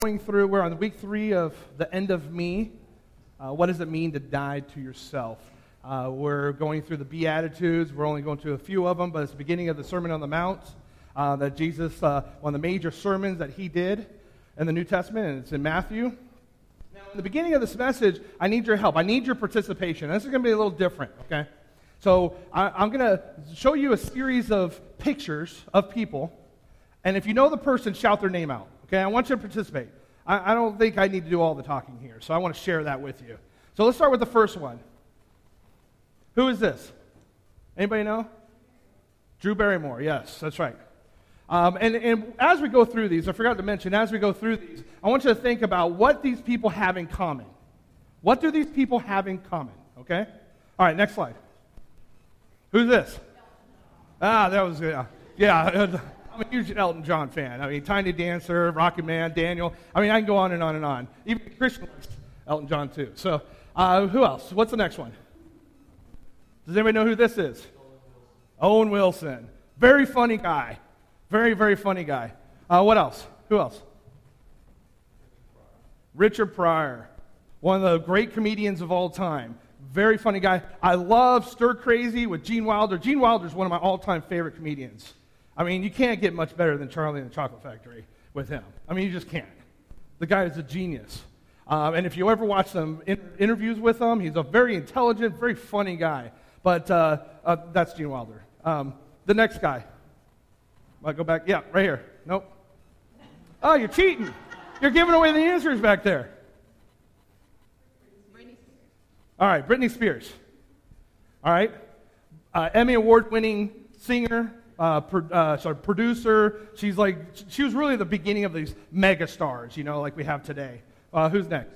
going through, we're on week three of the end of me. Uh, what does it mean to die to yourself? Uh, we're going through the Beatitudes. We're only going to a few of them, but it's the beginning of the Sermon on the Mount uh, that Jesus, uh, one of the major sermons that he did in the New Testament, and it's in Matthew. Now, in the beginning of this message, I need your help. I need your participation. This is going to be a little different, okay? So I, I'm going to show you a series of pictures of people, and if you know the person, shout their name out. Okay, I want you to participate. I, I don't think I need to do all the talking here, so I want to share that with you. So let's start with the first one. Who is this? Anybody know? Drew Barrymore, yes, that's right. Um, and, and as we go through these, I forgot to mention, as we go through these, I want you to think about what these people have in common. What do these people have in common? Okay? All right, next slide. Who's this? Ah, that was, yeah. Yeah, I'm a huge Elton John fan. I mean, Tiny Dancer, Rocket Man, Daniel. I mean, I can go on and on and on. Even Christian likes Elton John too. So, uh, who else? What's the next one? Does anybody know who this is? Owen Wilson. Very funny guy. Very, very funny guy. Uh, what else? Who else? Richard Pryor. One of the great comedians of all time. Very funny guy. I love Stir Crazy with Gene Wilder. Gene Wilder is one of my all time favorite comedians. I mean, you can't get much better than Charlie and the Chocolate Factory with him. I mean, you just can't. The guy is a genius. Um, and if you ever watch some in- interviews with him, he's a very intelligent, very funny guy. But uh, uh, that's Gene Wilder. Um, the next guy. I go back. Yeah, right here. Nope. Oh, you're cheating. You're giving away the answers back there. All right, Britney Spears. All right. Uh, Emmy Award winning singer, uh, pro, uh, sorry, producer. She's like, she was really the beginning of these mega stars, you know, like we have today. Uh, who's next?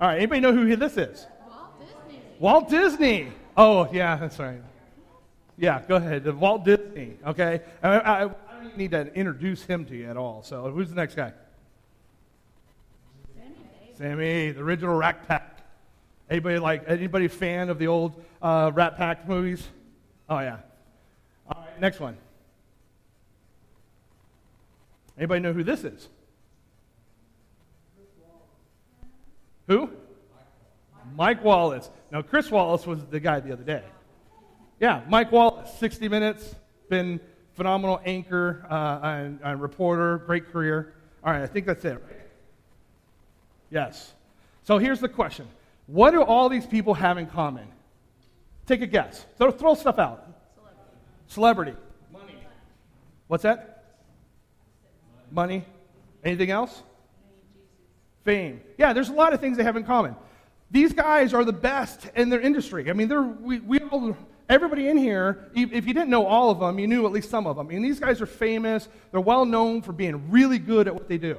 All right, anybody know who this is? Walt Disney. Walt Disney. Oh, yeah, that's right. Yeah, go ahead. Walt Disney, okay? I, I, I don't even need to introduce him to you at all. So, who's the next guy? Sammy Sammy, the original Rat Pack. Anybody like anybody fan of the old uh, Rat Pack movies? Oh yeah. Next one. Anybody know who this is? Who? Mike Wallace. Now, Chris Wallace was the guy the other day. Yeah, Mike Wallace, 60 Minutes, been phenomenal anchor uh, and, and reporter, great career. All right, I think that's it. Yes. So here's the question What do all these people have in common? Take a guess. Throw, throw stuff out. Celebrity. Money. What's that? Money. Anything else? Fame. Yeah, there's a lot of things they have in common. These guys are the best in their industry. I mean, they're, we, we all, everybody in here, if you didn't know all of them, you knew at least some of them. I mean, these guys are famous. They're well known for being really good at what they do.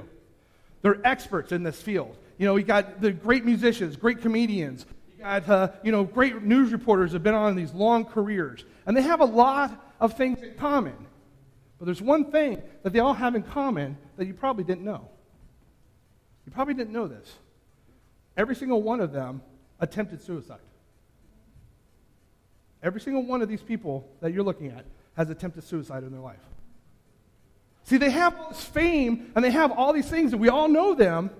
They're experts in this field. You know, you got the great musicians, great comedians. Got, uh, you know, great news reporters have been on these long careers. And they have a lot of things in common. But there's one thing that they all have in common that you probably didn't know. You probably didn't know this. Every single one of them attempted suicide. Every single one of these people that you're looking at has attempted suicide in their life. See, they have all this fame and they have all these things, and we all know them.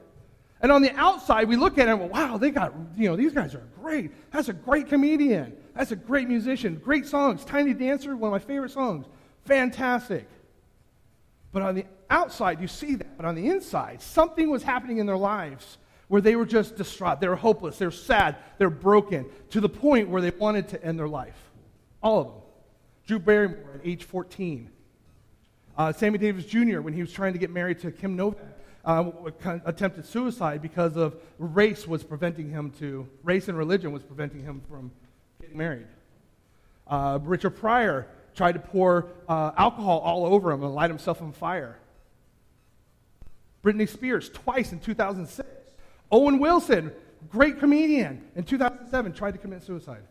And on the outside, we look at them and wow, they got, you know, these guys are great. That's a great comedian. That's a great musician. Great songs. Tiny Dancer, one of my favorite songs. Fantastic. But on the outside, you see that. But on the inside, something was happening in their lives where they were just distraught. They were hopeless. They were sad. They were broken to the point where they wanted to end their life. All of them. Drew Barrymore at age 14. Uh, Sammy Davis Jr., when he was trying to get married to Kim Novak, uh, attempted suicide because of race was preventing him to, race and religion was preventing him from getting married. Uh, Richard Pryor tried to pour uh, alcohol all over him and light himself on fire. Britney Spears, twice in 2006. Owen Wilson, great comedian, in 2007 tried to commit suicide.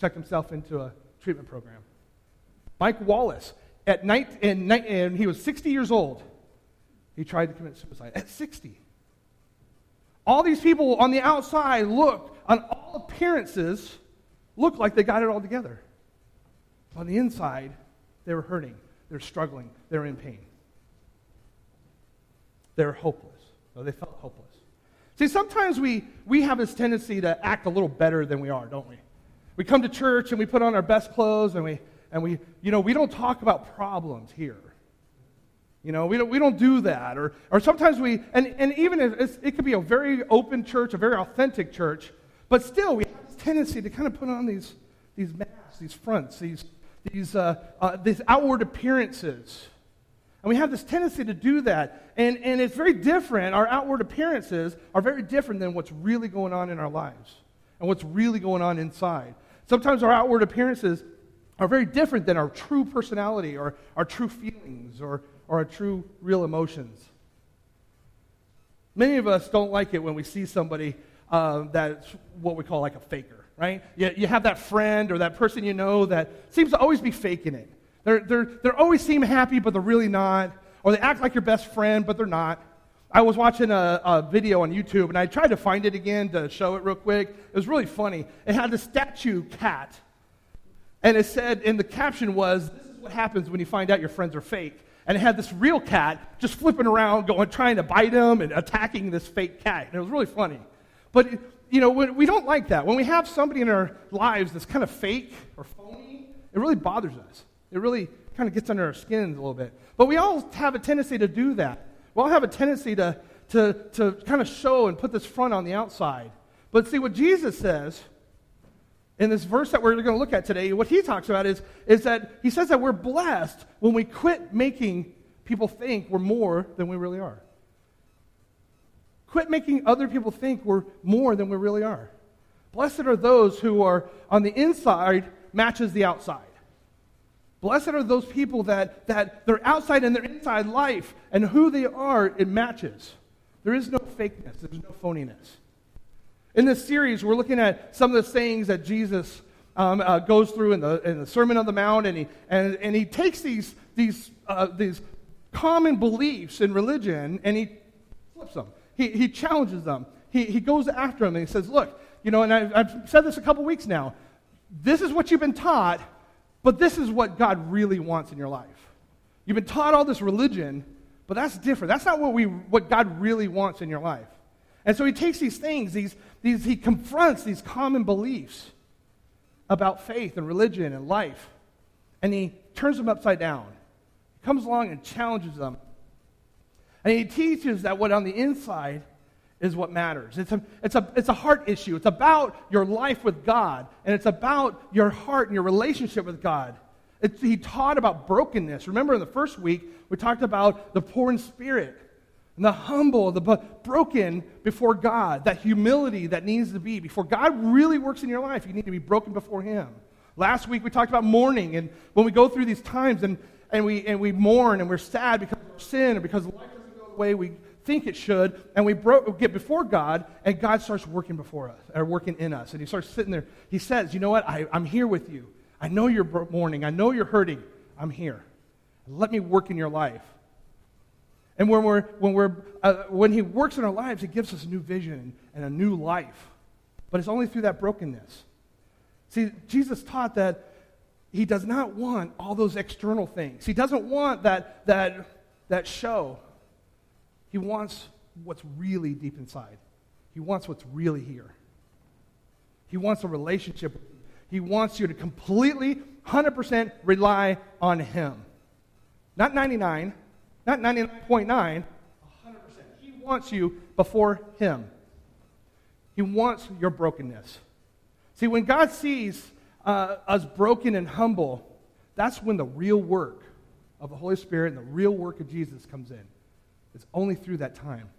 Checked himself into a treatment program. Mike Wallace, at night, in, and he was 60 years old. He tried to commit suicide at 60. All these people on the outside look, on all appearances, look like they got it all together. On the inside, they were hurting, they're struggling, they're in pain. they're hopeless, or they felt hopeless. See, sometimes we, we have this tendency to act a little better than we are, don't we? We come to church and we put on our best clothes and we, and we you know, we don't talk about problems here. You know, we don't, we don't do that. Or, or sometimes we, and, and even if it could be a very open church, a very authentic church, but still we have this tendency to kind of put on these, these masks, these fronts, these, these, uh, uh, these outward appearances. And we have this tendency to do that. And, and it's very different. Our outward appearances are very different than what's really going on in our lives and what's really going on inside. Sometimes our outward appearances are very different than our true personality or our true feelings or, or our true real emotions. Many of us don't like it when we see somebody uh, that's what we call like a faker, right? You, you have that friend or that person you know that seems to always be faking it. They're, they're, they're always seem happy, but they're really not. Or they act like your best friend, but they're not. I was watching a, a, video on YouTube, and I tried to find it again to show it real quick. It was really funny. It had the statue cat, and it said, and the caption was, "This is what happens when you find out your friends are fake." And it had this real cat just flipping around, going, trying to bite him and attacking this fake cat. And it was really funny. But you know, we don't like that. When we have somebody in our lives that's kind of fake or phony, it really bothers us. It really kind of gets under our skins a little bit. But we all have a tendency to do that. We all have a tendency to, to, to kind of show and put this front on the outside. But see, what Jesus says in this verse that we're going to look at today, what he talks about is, is that he says that we're blessed when we quit making people think we're more than we really are. Quit making other people think we're more than we really are. Blessed are those who are on the inside matches the outside. Blessed are those people that, that their outside and their inside life and who they are, it matches. There is no fakeness, there's no phoniness. In this series, we're looking at some of the sayings that Jesus um, uh, goes through in the, in the Sermon on the Mount, and he, and, and he takes these, these, uh, these common beliefs in religion and he flips them. He, he challenges them. He, he goes after them and he says, Look, you know, and I, I've said this a couple weeks now. This is what you've been taught but this is what God really wants in your life. You've been taught all this religion, but that's different. That's not what, we, what God really wants in your life. And so he takes these things, these, these, he confronts these common beliefs about faith and religion and life, and he turns them upside down. He comes along and challenges them. And he teaches that what on the inside is what matters. It's a, it's, a, it's a heart issue. It's about your life with God, and it's about your heart and your relationship with God. It's, he taught about brokenness. Remember, in the first week, we talked about the poor in spirit, and the humble, the broken before God, that humility that needs to be. Before God really works in your life, you need to be broken before Him. Last week, we talked about mourning, and when we go through these times and, and, we, and we mourn and we're sad because of our sin or because life doesn't go the way we think it should, and we bro- get before God, and God starts working before us, or working in us. And He starts sitting there. He says, You know what? I, I'm here with you. I know you're mourning. I know you're hurting. I'm here. Let me work in your life. And when, we're, when, we're, uh, when He works in our lives, He gives us a new vision and a new life. But it's only through that brokenness. See, Jesus taught that He does not want all those external things, He doesn't want that, that, that show. He wants what's really deep inside. He wants what's really here. He wants a relationship. He wants you to completely, 100% rely on Him. Not 99, not 99.9, 100%. He wants you before Him. He wants your brokenness. See, when God sees uh, us broken and humble, that's when the real work of the Holy Spirit and the real work of Jesus comes in. It's only through that time.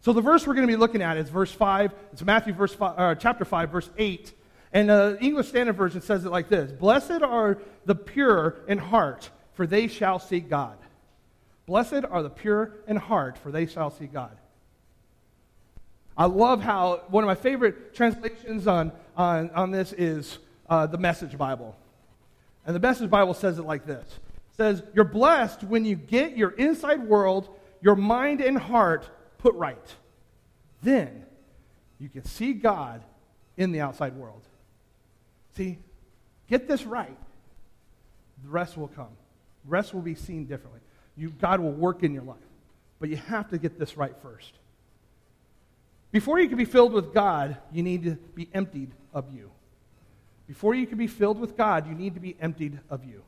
So the verse we're going to be looking at is verse 5. It's Matthew verse five, uh, chapter 5, verse 8. And the English Standard Version says it like this Blessed are the pure in heart, for they shall see God. Blessed are the pure in heart, for they shall see God. I love how one of my favorite translations on, on, on this is uh, the Message Bible. And the Message Bible says it like this it says, You're blessed when you get your inside world your mind and heart put right. Then you can see God in the outside world. See, get this right. The rest will come. The rest will be seen differently. You, God will work in your life. But you have to get this right first. Before you can be filled with God, you need to be emptied of you. Before you can be filled with God, you need to be emptied of you.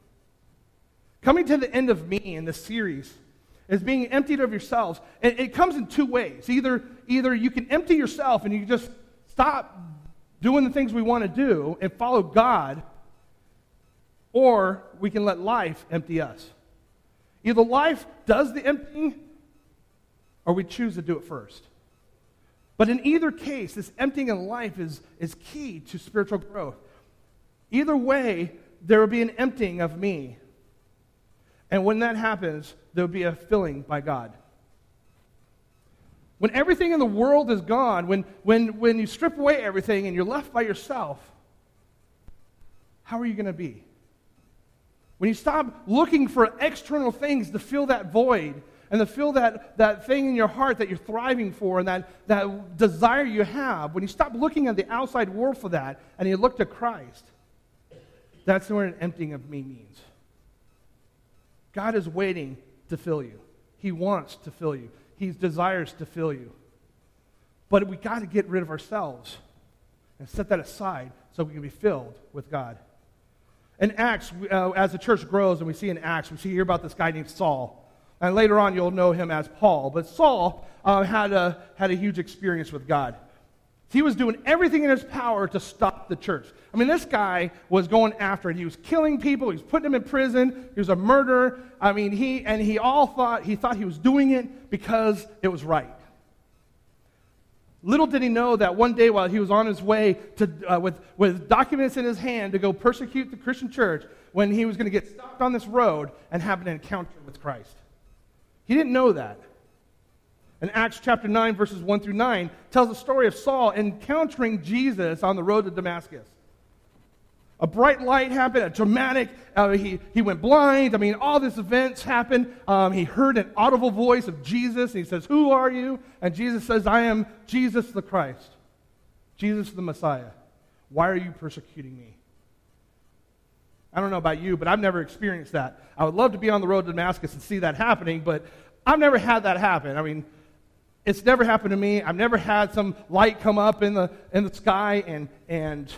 Coming to the end of me in this series is being emptied of yourselves. And it comes in two ways. Either, either you can empty yourself and you just stop doing the things we want to do and follow God, or we can let life empty us. Either life does the emptying, or we choose to do it first. But in either case, this emptying of life is, is key to spiritual growth. Either way, there will be an emptying of me. And when that happens, there will be a filling by God. When everything in the world is gone, when, when, when you strip away everything and you're left by yourself, how are you going to be? When you stop looking for external things to fill that void and to fill that, that thing in your heart that you're thriving for and that, that desire you have, when you stop looking at the outside world for that and you look to Christ, that's what an emptying of me means. God is waiting to fill you. He wants to fill you. He desires to fill you. But we got to get rid of ourselves and set that aside so we can be filled with God. In Acts, uh, as the church grows and we see in Acts, we see here about this guy named Saul. And later on, you'll know him as Paul. But Saul uh, had, a, had a huge experience with God. He was doing everything in his power to stop the church. I mean, this guy was going after it. He was killing people. He was putting them in prison. He was a murderer. I mean, he and he all thought he thought he was doing it because it was right. Little did he know that one day while he was on his way to, uh, with, with documents in his hand to go persecute the Christian church, when he was going to get stopped on this road and have an encounter with Christ. He didn't know that. And Acts chapter 9, verses 1 through 9, tells the story of Saul encountering Jesus on the road to Damascus. A bright light happened, a dramatic, uh, he, he went blind. I mean, all these events happened. Um, he heard an audible voice of Jesus, and he says, Who are you? And Jesus says, I am Jesus the Christ, Jesus the Messiah. Why are you persecuting me? I don't know about you, but I've never experienced that. I would love to be on the road to Damascus and see that happening, but I've never had that happen. I mean, it's never happened to me. I've never had some light come up in the, in the sky and, and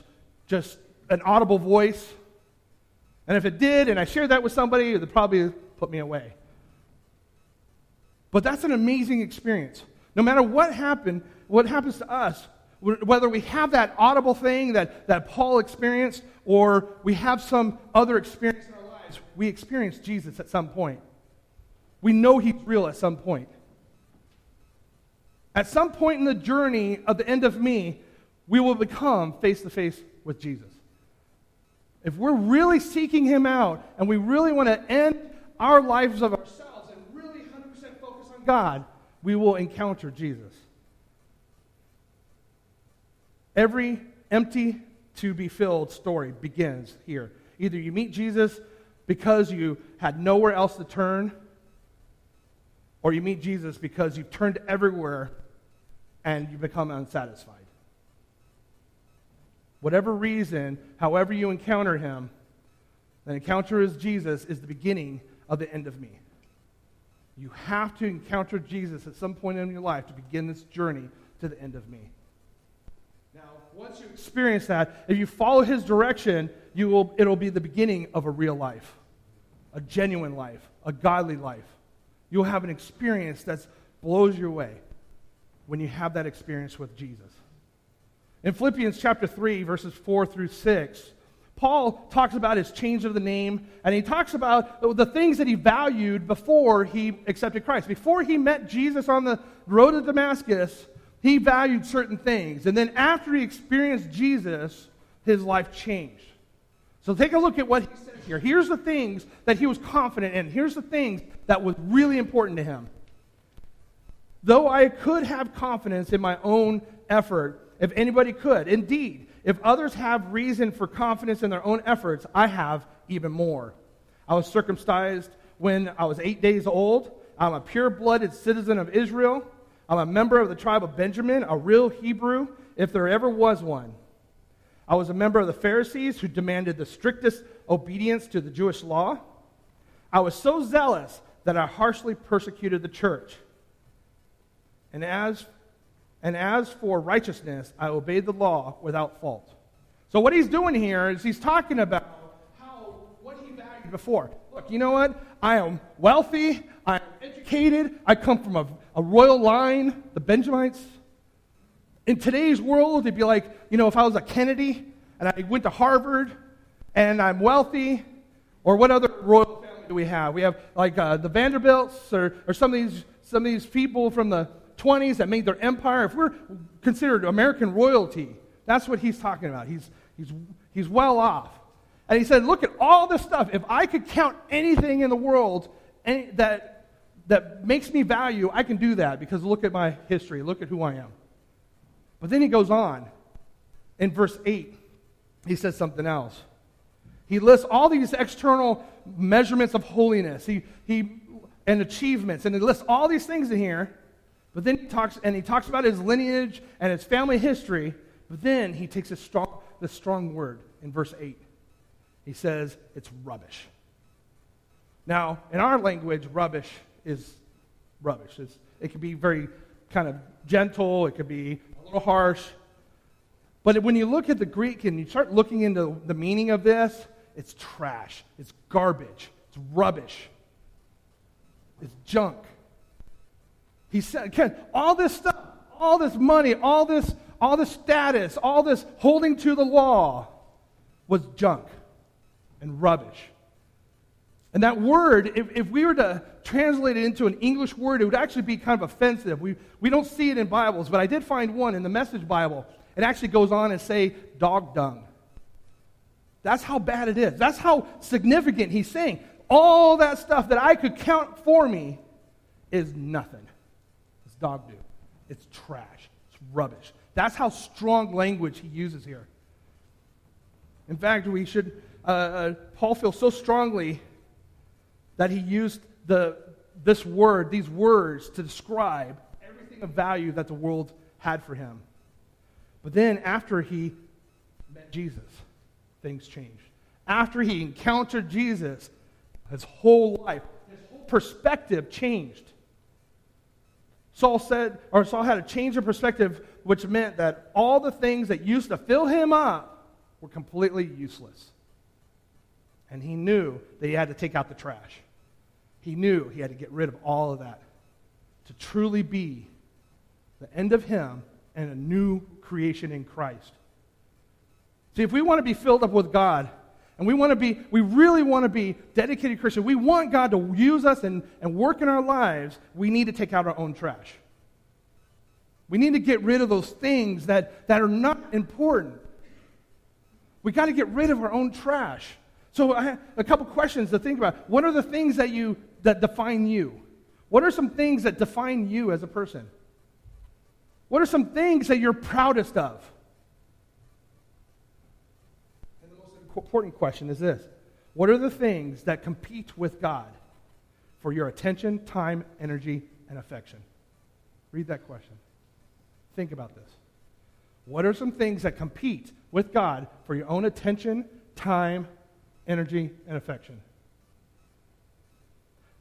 just an audible voice. And if it did, and I shared that with somebody, would probably put me away. But that's an amazing experience. No matter what happened, what happens to us, whether we have that audible thing that, that Paul experienced or we have some other experience in our lives, we experience Jesus at some point. We know he's real at some point. At some point in the journey of the end of me, we will become face to face with Jesus. If we're really seeking him out and we really want to end our lives of ourselves and really 100% focus on God, we will encounter Jesus. Every empty to be filled story begins here. Either you meet Jesus because you had nowhere else to turn, or you meet Jesus because you've turned everywhere and you become unsatisfied. Whatever reason, however you encounter him, the encounter is Jesus is the beginning of the end of me. You have to encounter Jesus at some point in your life to begin this journey to the end of me. Now, once you experience that, if you follow his direction, you will, it'll be the beginning of a real life, a genuine life, a godly life. You'll have an experience that blows you away when you have that experience with Jesus. In Philippians chapter 3, verses 4 through 6, Paul talks about his change of the name, and he talks about the things that he valued before he accepted Christ. Before he met Jesus on the road to Damascus, he valued certain things. And then after he experienced Jesus, his life changed. So take a look at what he says here. Here's the things that he was confident in. Here's the things that was really important to him. Though I could have confidence in my own effort, if anybody could, indeed, if others have reason for confidence in their own efforts, I have even more. I was circumcised when I was eight days old. I'm a pure blooded citizen of Israel. I'm a member of the tribe of Benjamin, a real Hebrew, if there ever was one. I was a member of the Pharisees who demanded the strictest obedience to the Jewish law. I was so zealous that I harshly persecuted the church. And as, and as for righteousness, I obeyed the law without fault. So what he's doing here is he's talking about how what he valued before. Look, you know what? I am wealthy. I'm educated. I come from a, a royal line, the Benjamites. In today's world, it'd be like, you know, if I was a Kennedy and I went to Harvard and I'm wealthy, or what other royal family do we have? We have like uh, the Vanderbilts or, or some, of these, some of these people from the 20s that made their empire. If we're considered American royalty, that's what he's talking about. He's, he's, he's well off. And he said, Look at all this stuff. If I could count anything in the world any, that, that makes me value, I can do that because look at my history. Look at who I am. But then he goes on. In verse 8, he says something else. He lists all these external measurements of holiness he, he, and achievements, and he lists all these things in here. But then he talks, and he talks about his lineage and his family history. But then he takes a strong, the strong word in verse 8. He says it's rubbish. Now, in our language, rubbish is rubbish. It's, it can be very kind of gentle, it could be a little harsh. But when you look at the Greek and you start looking into the meaning of this, it's trash, it's garbage, it's rubbish, it's junk. He said, again, all this stuff, all this money, all this, all this status, all this holding to the law was junk and rubbish. And that word, if, if we were to translate it into an English word, it would actually be kind of offensive. We, we don't see it in Bibles, but I did find one in the Message Bible. It actually goes on and say dog dung. That's how bad it is. That's how significant he's saying. All that stuff that I could count for me is nothing. Dog do. It's trash. It's rubbish. That's how strong language he uses here. In fact, we should, uh, uh, Paul feels so strongly that he used the, this word, these words, to describe everything of value that the world had for him. But then, after he met Jesus, things changed. After he encountered Jesus, his whole life, his whole perspective changed. Saul said, or Saul had a change of perspective, which meant that all the things that used to fill him up were completely useless. And he knew that he had to take out the trash. He knew he had to get rid of all of that to truly be the end of him and a new creation in Christ. See, if we want to be filled up with God, and we want to be, we really want to be dedicated Christians, we want God to use us and, and work in our lives, we need to take out our own trash. We need to get rid of those things that, that are not important. We got to get rid of our own trash. So I have a couple questions to think about. What are the things that you that define you? What are some things that define you as a person? What are some things that you're proudest of? Important question is this What are the things that compete with God for your attention, time, energy, and affection? Read that question. Think about this. What are some things that compete with God for your own attention, time, energy, and affection?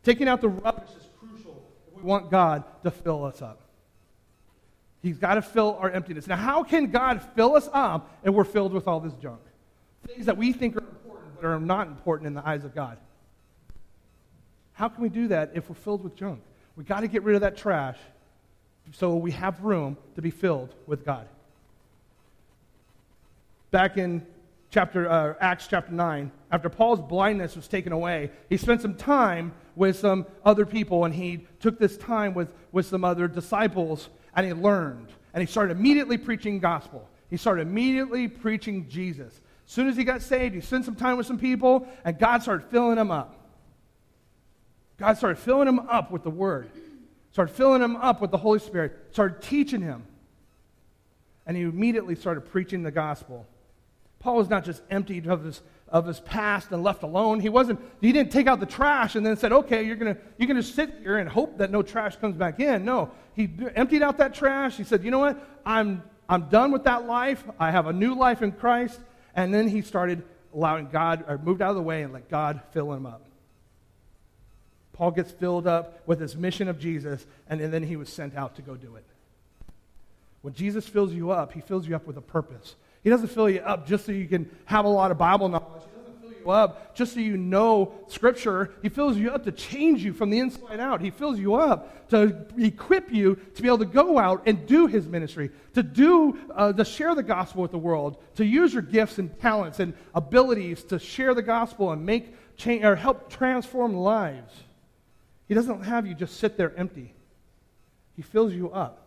Taking out the rubbish is crucial if we want God to fill us up. He's got to fill our emptiness. Now, how can God fill us up and we're filled with all this junk? Things that we think are important but are not important in the eyes of God. How can we do that if we're filled with junk? we got to get rid of that trash so we have room to be filled with God. Back in chapter uh, Acts chapter 9, after Paul's blindness was taken away, he spent some time with some other people and he took this time with, with some other disciples and he learned. And he started immediately preaching gospel. He started immediately preaching Jesus. As soon as he got saved, he spent some time with some people, and God started filling him up. God started filling him up with the Word, started filling him up with the Holy Spirit, started teaching him. And he immediately started preaching the gospel. Paul was not just emptied of his, of his past and left alone. He wasn't, he didn't take out the trash and then said, okay, you're gonna, you're gonna sit here and hope that no trash comes back in. No, he emptied out that trash. He said, you know what? I'm, I'm done with that life. I have a new life in Christ. And then he started allowing God, or moved out of the way and let God fill him up. Paul gets filled up with his mission of Jesus, and then he was sent out to go do it. When Jesus fills you up, he fills you up with a purpose. He doesn't fill you up just so you can have a lot of Bible knowledge. You up just so you know Scripture. He fills you up to change you from the inside out. He fills you up to equip you to be able to go out and do His ministry, to do, uh, to share the gospel with the world, to use your gifts and talents and abilities to share the gospel and make change or help transform lives. He doesn't have you just sit there empty. He fills you up.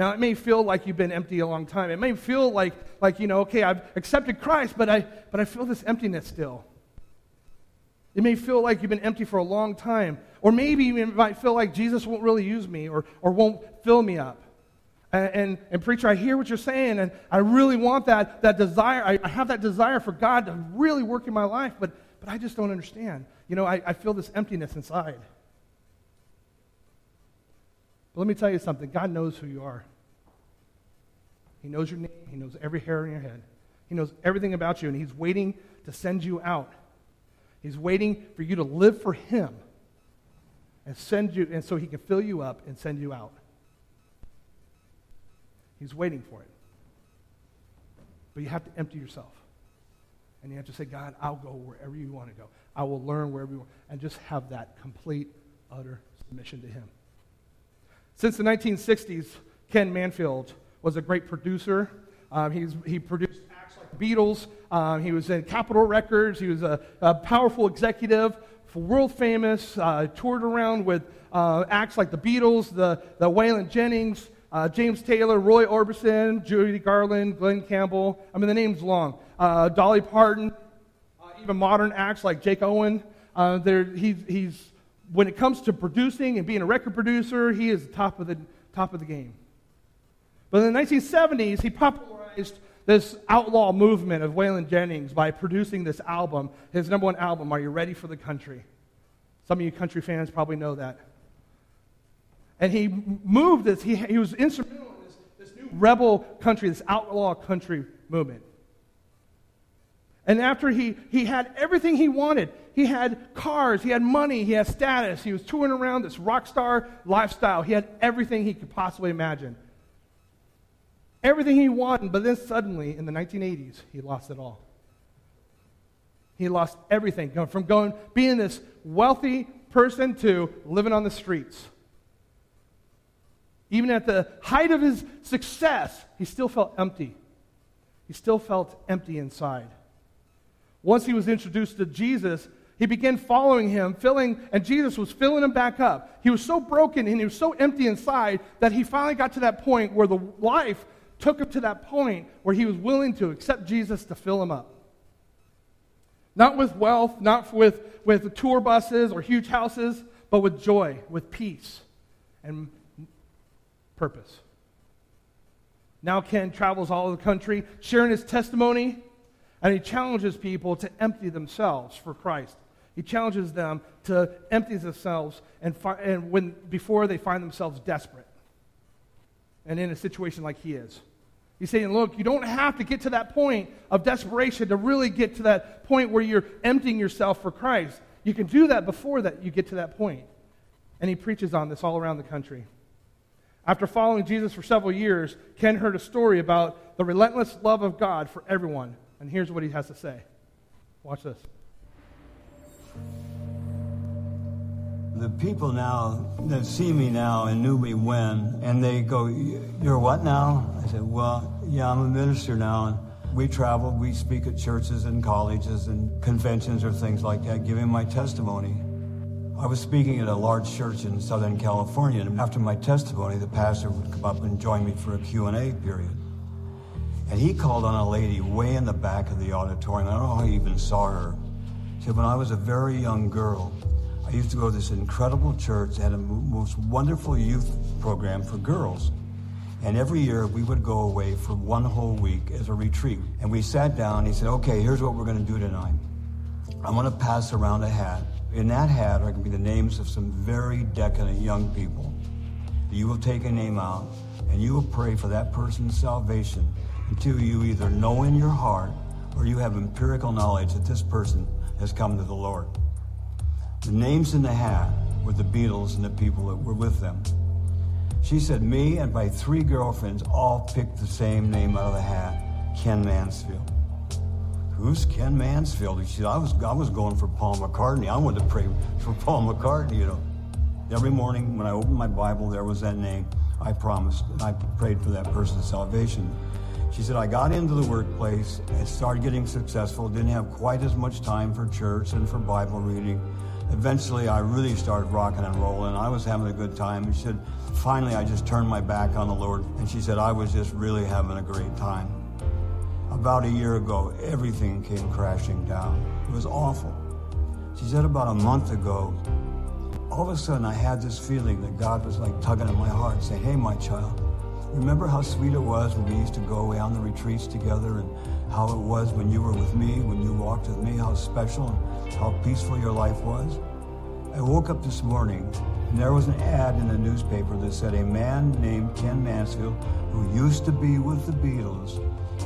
Now, it may feel like you've been empty a long time. It may feel like, like you know, okay, I've accepted Christ, but I, but I feel this emptiness still. It may feel like you've been empty for a long time. Or maybe you might feel like Jesus won't really use me or, or won't fill me up. And, and, and, preacher, I hear what you're saying, and I really want that, that desire. I, I, have that desire for God to really work in my life, but, but I just don't understand. You know, I, I feel this emptiness inside. But let me tell you something God knows who you are. He knows your name. He knows every hair on your head. He knows everything about you, and He's waiting to send you out. He's waiting for you to live for Him and send you, and so He can fill you up and send you out. He's waiting for it. But you have to empty yourself. And you have to say, God, I'll go wherever you want to go. I will learn wherever you want. And just have that complete, utter submission to Him. Since the 1960s, Ken Mansfield was a great producer. Um, he produced acts like the Beatles. Um, he was in Capitol Records. He was a, a powerful executive, world famous, uh, toured around with uh, acts like the Beatles, the, the Waylon Jennings, uh, James Taylor, Roy Orbison, Judy Garland, Glen Campbell. I mean, the name's long. Uh, Dolly Parton, uh, even modern acts like Jake Owen. Uh, he's, he's, when it comes to producing and being a record producer, he is top of the, top of the game. But in the 1970s, he popularized this outlaw movement of Waylon Jennings by producing this album, his number one album, Are You Ready for the Country? Some of you country fans probably know that. And he moved this, he, he was instrumental in this, this new rebel country, this outlaw country movement. And after he, he had everything he wanted, he had cars, he had money, he had status, he was touring around this rock star lifestyle. He had everything he could possibly imagine everything he wanted, but then suddenly in the 1980s, he lost it all. He lost everything from going being this wealthy person to living on the streets. Even at the height of his success, he still felt empty. He still felt empty inside. Once he was introduced to Jesus, he began following him, filling, and Jesus was filling him back up. He was so broken and he was so empty inside that he finally got to that point where the life took him to that point where he was willing to accept Jesus to fill him up. Not with wealth, not with, with tour buses or huge houses, but with joy, with peace, and purpose. Now Ken travels all over the country sharing his testimony, and he challenges people to empty themselves for Christ. He challenges them to empty themselves and, fi- and when, before they find themselves desperate and in a situation like he is. He's saying, look, you don't have to get to that point of desperation to really get to that point where you're emptying yourself for Christ. You can do that before that you get to that point. And he preaches on this all around the country. After following Jesus for several years, Ken heard a story about the relentless love of God for everyone. And here's what he has to say. Watch this. The people now that see me now and knew me when, and they go, You're what now? I said, Well, yeah, I'm a minister now. And we travel, we speak at churches and colleges and conventions or things like that, giving my testimony. I was speaking at a large church in Southern California, and after my testimony, the pastor would come up and join me for a Q&A period. And he called on a lady way in the back of the auditorium. I don't know how he even saw her. He said, when I was a very young girl, I used to go to this incredible church that had a most wonderful youth program for girls. And every year we would go away for one whole week as a retreat. And we sat down. He said, okay, here's what we're going to do tonight. I'm going to pass around a hat. In that hat are going to be the names of some very decadent young people. You will take a name out and you will pray for that person's salvation until you either know in your heart or you have empirical knowledge that this person has come to the Lord. The names in the hat were the Beatles and the people that were with them. She said, Me and my three girlfriends all picked the same name out of the hat Ken Mansfield. Who's Ken Mansfield? She said, I was, I was going for Paul McCartney. I wanted to pray for Paul McCartney, you know. Every morning when I opened my Bible, there was that name. I promised, and I prayed for that person's salvation. She said, I got into the workplace and started getting successful, didn't have quite as much time for church and for Bible reading. Eventually, I really started rocking and rolling. I was having a good time. She said, finally, I just turned my back on the Lord. And she said, I was just really having a great time. About a year ago, everything came crashing down. It was awful. She said, about a month ago, all of a sudden I had this feeling that God was like tugging at my heart, saying, Hey, my child, remember how sweet it was when we used to go away on the retreats together and how it was when you were with me, when you walked with me, how special and how peaceful your life was? I woke up this morning and there was an ad in the newspaper that said a man named Ken Mansfield, who used to be with the Beatles,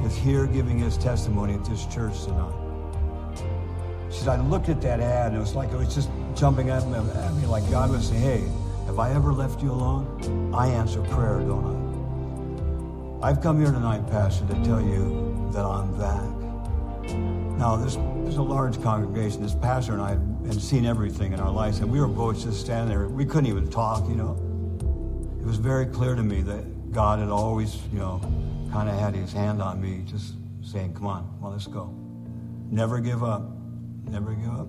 is here giving his testimony at this church tonight. She said, I looked at that ad and it was like it was just jumping at me, at me like God was saying, Hey, have I ever left you alone? I answer prayer, don't I? I've come here tonight, Pastor, to tell you that I'm back. Now, there's, there's a large congregation. This pastor and I had seen everything in our lives, and we were both just standing there. We couldn't even talk, you know. It was very clear to me that God had always, you know, kind of had his hand on me, just saying, Come on, well, let's go. Never give up. Never give up.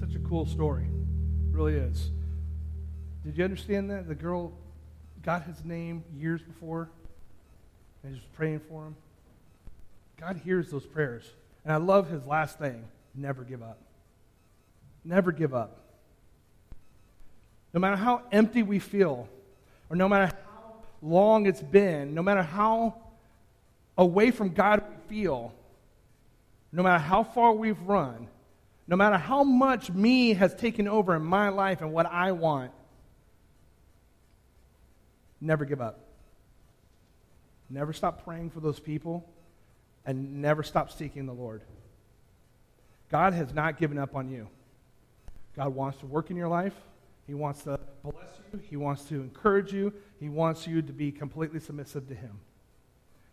Such a cool story. It really is. Did you understand that? The girl got his name years before and just praying for him. God hears those prayers. And I love his last thing never give up. Never give up. No matter how empty we feel, or no matter how long it's been, no matter how away from God we feel, no matter how far we've run, no matter how much me has taken over in my life and what I want, never give up. Never stop praying for those people and never stop seeking the Lord. God has not given up on you. God wants to work in your life. He wants to bless you. He wants to encourage you. He wants you to be completely submissive to Him.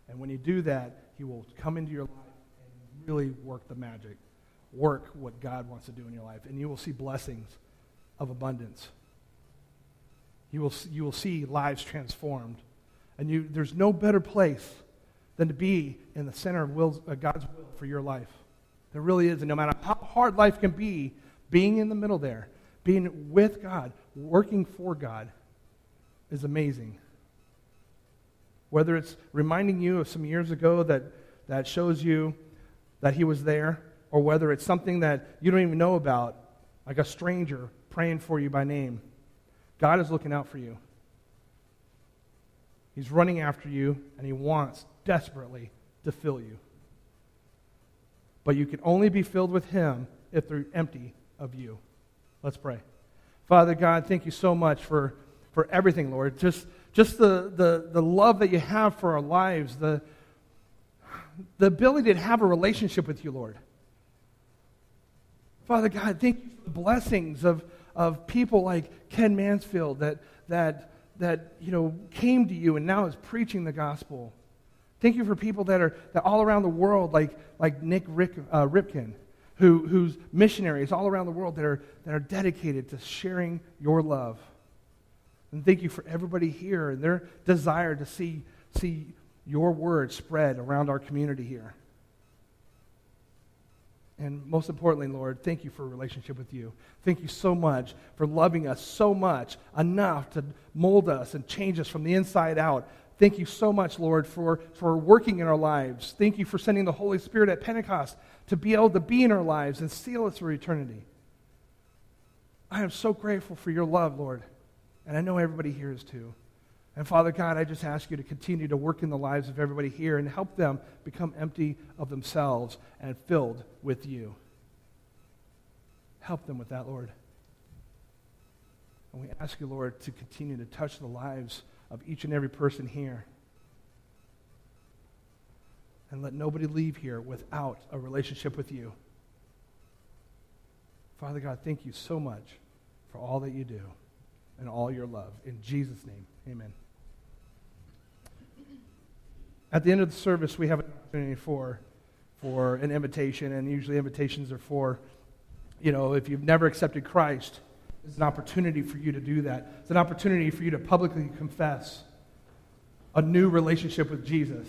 And when you do that, He will come into your life and really work the magic, work what God wants to do in your life. And you will see blessings of abundance. You will, you will see lives transformed. And you, there's no better place than to be in the center of wills, uh, God's will for your life. There really is. And no matter how hard life can be, being in the middle there, being with God, working for God, is amazing. Whether it's reminding you of some years ago that, that shows you that He was there, or whether it's something that you don't even know about, like a stranger praying for you by name, God is looking out for you. He's running after you, and He wants desperately to fill you. But you can only be filled with Him if they're empty of you. Let's pray. Father God, thank you so much for, for everything, Lord. Just, just the, the, the love that you have for our lives, the, the ability to have a relationship with you, Lord. Father God, thank you for the blessings of, of people like Ken Mansfield that, that, that you know, came to you and now is preaching the gospel. Thank you for people that are that all around the world, like, like Nick Rick, uh, Ripken, who, who's missionaries all around the world that are, that are dedicated to sharing your love. And thank you for everybody here and their desire to see, see your word spread around our community here. And most importantly, Lord, thank you for a relationship with you. Thank you so much for loving us so much, enough to mold us and change us from the inside out. Thank you so much, Lord, for, for working in our lives. Thank you for sending the Holy Spirit at Pentecost to be able to be in our lives and seal us for eternity. I am so grateful for your love, Lord. And I know everybody here is too. And Father God, I just ask you to continue to work in the lives of everybody here and help them become empty of themselves and filled with you. Help them with that, Lord. And we ask you, Lord, to continue to touch the lives of each and every person here. And let nobody leave here without a relationship with you. Father God, thank you so much for all that you do and all your love. In Jesus' name, amen. At the end of the service, we have an opportunity for, for an invitation, and usually invitations are for, you know, if you've never accepted Christ, it's an opportunity for you to do that. It's an opportunity for you to publicly confess a new relationship with Jesus.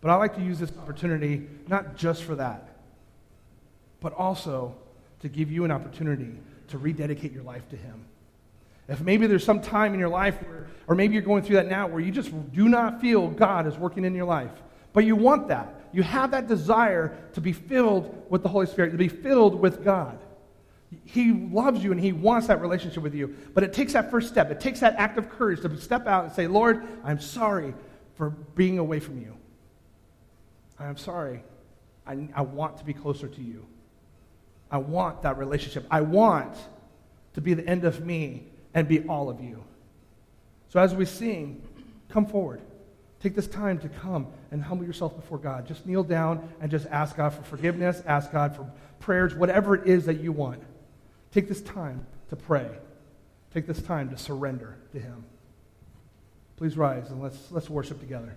But I like to use this opportunity not just for that, but also to give you an opportunity to rededicate your life to Him. If maybe there's some time in your life, where, or maybe you're going through that now, where you just do not feel God is working in your life, but you want that. You have that desire to be filled with the Holy Spirit, to be filled with God. He loves you and He wants that relationship with you. But it takes that first step. It takes that act of courage to step out and say, Lord, I'm sorry for being away from you. I'm sorry. I, I want to be closer to you. I want that relationship. I want to be the end of me and be all of you. So as we sing, come forward. Take this time to come and humble yourself before God. Just kneel down and just ask God for forgiveness, ask God for prayers, whatever it is that you want. Take this time to pray. Take this time to surrender to Him. Please rise and let's, let's worship together.